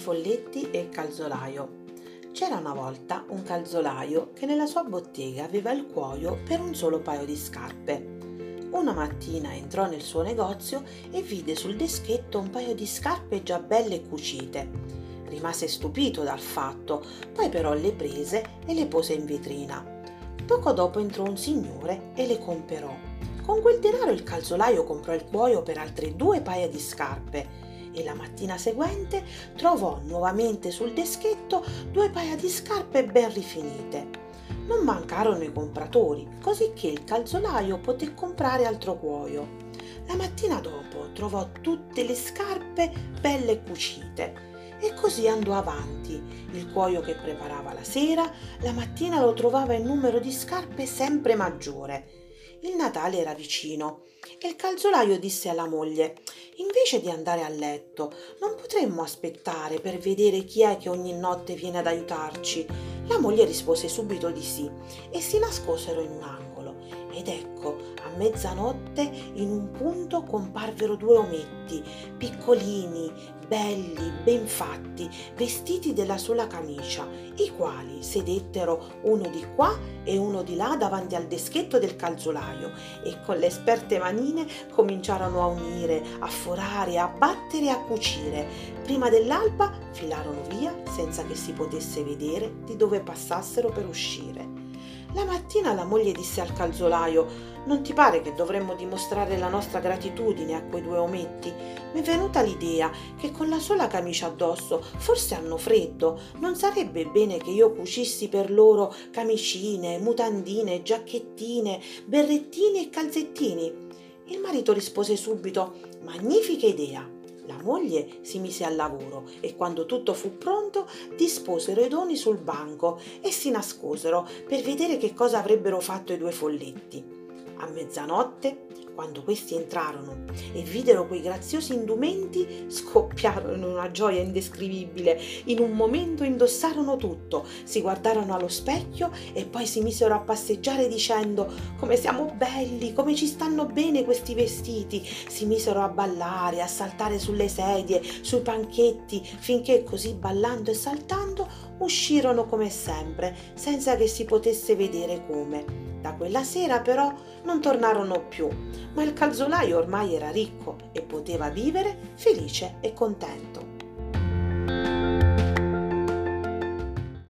folletti e calzolaio. C'era una volta un calzolaio che nella sua bottega aveva il cuoio per un solo paio di scarpe. Una mattina entrò nel suo negozio e vide sul deschetto un paio di scarpe già belle cucite. Rimase stupito dal fatto, poi però le prese e le pose in vetrina. Poco dopo entrò un signore e le comperò. Con quel denaro il calzolaio comprò il cuoio per altre due paia di scarpe e la mattina seguente trovò nuovamente sul deschetto due paia di scarpe ben rifinite. Non mancarono i compratori, così il calzolaio poté comprare altro cuoio. La mattina dopo trovò tutte le scarpe belle cucite e così andò avanti. Il cuoio che preparava la sera, la mattina lo trovava in numero di scarpe sempre maggiore. Il Natale era vicino e il calzolaio disse alla moglie invece di andare a letto non potremmo aspettare per vedere chi è che ogni notte viene ad aiutarci. La moglie rispose subito di sì e si nascosero in un angolo ed ecco a mezzanotte in un punto comparvero due ometti piccolini belli ben fatti vestiti della sola camicia i quali sedettero uno di qua e uno di là davanti al deschetto del calzolaio e con le esperte manine cominciarono a unire a forare a battere e a cucire. Prima dell'alba filarono via senza che si potesse vedere di dove passassero per uscire la mattina la moglie disse al calzolaio non ti pare che dovremmo dimostrare la nostra gratitudine a quei due ometti? Mi è venuta l'idea che con la sola camicia addosso forse hanno freddo. Non sarebbe bene che io cucissi per loro camicine, mutandine, giacchettine, berrettini e calzettini? Il marito rispose subito Magnifica idea. La moglie si mise al lavoro e quando tutto fu pronto disposero i doni sul banco e si nascosero per vedere che cosa avrebbero fatto i due folletti. A mezzanotte, quando questi entrarono e videro quei graziosi indumenti, scoppiarono in una gioia indescrivibile. In un momento indossarono tutto, si guardarono allo specchio e poi si misero a passeggiare dicendo come siamo belli, come ci stanno bene questi vestiti. Si misero a ballare, a saltare sulle sedie, sui panchetti, finché così ballando e saltando uscirono come sempre, senza che si potesse vedere come. Da quella sera però non tornarono più, ma il calzolaio ormai era ricco e poteva vivere felice e contento.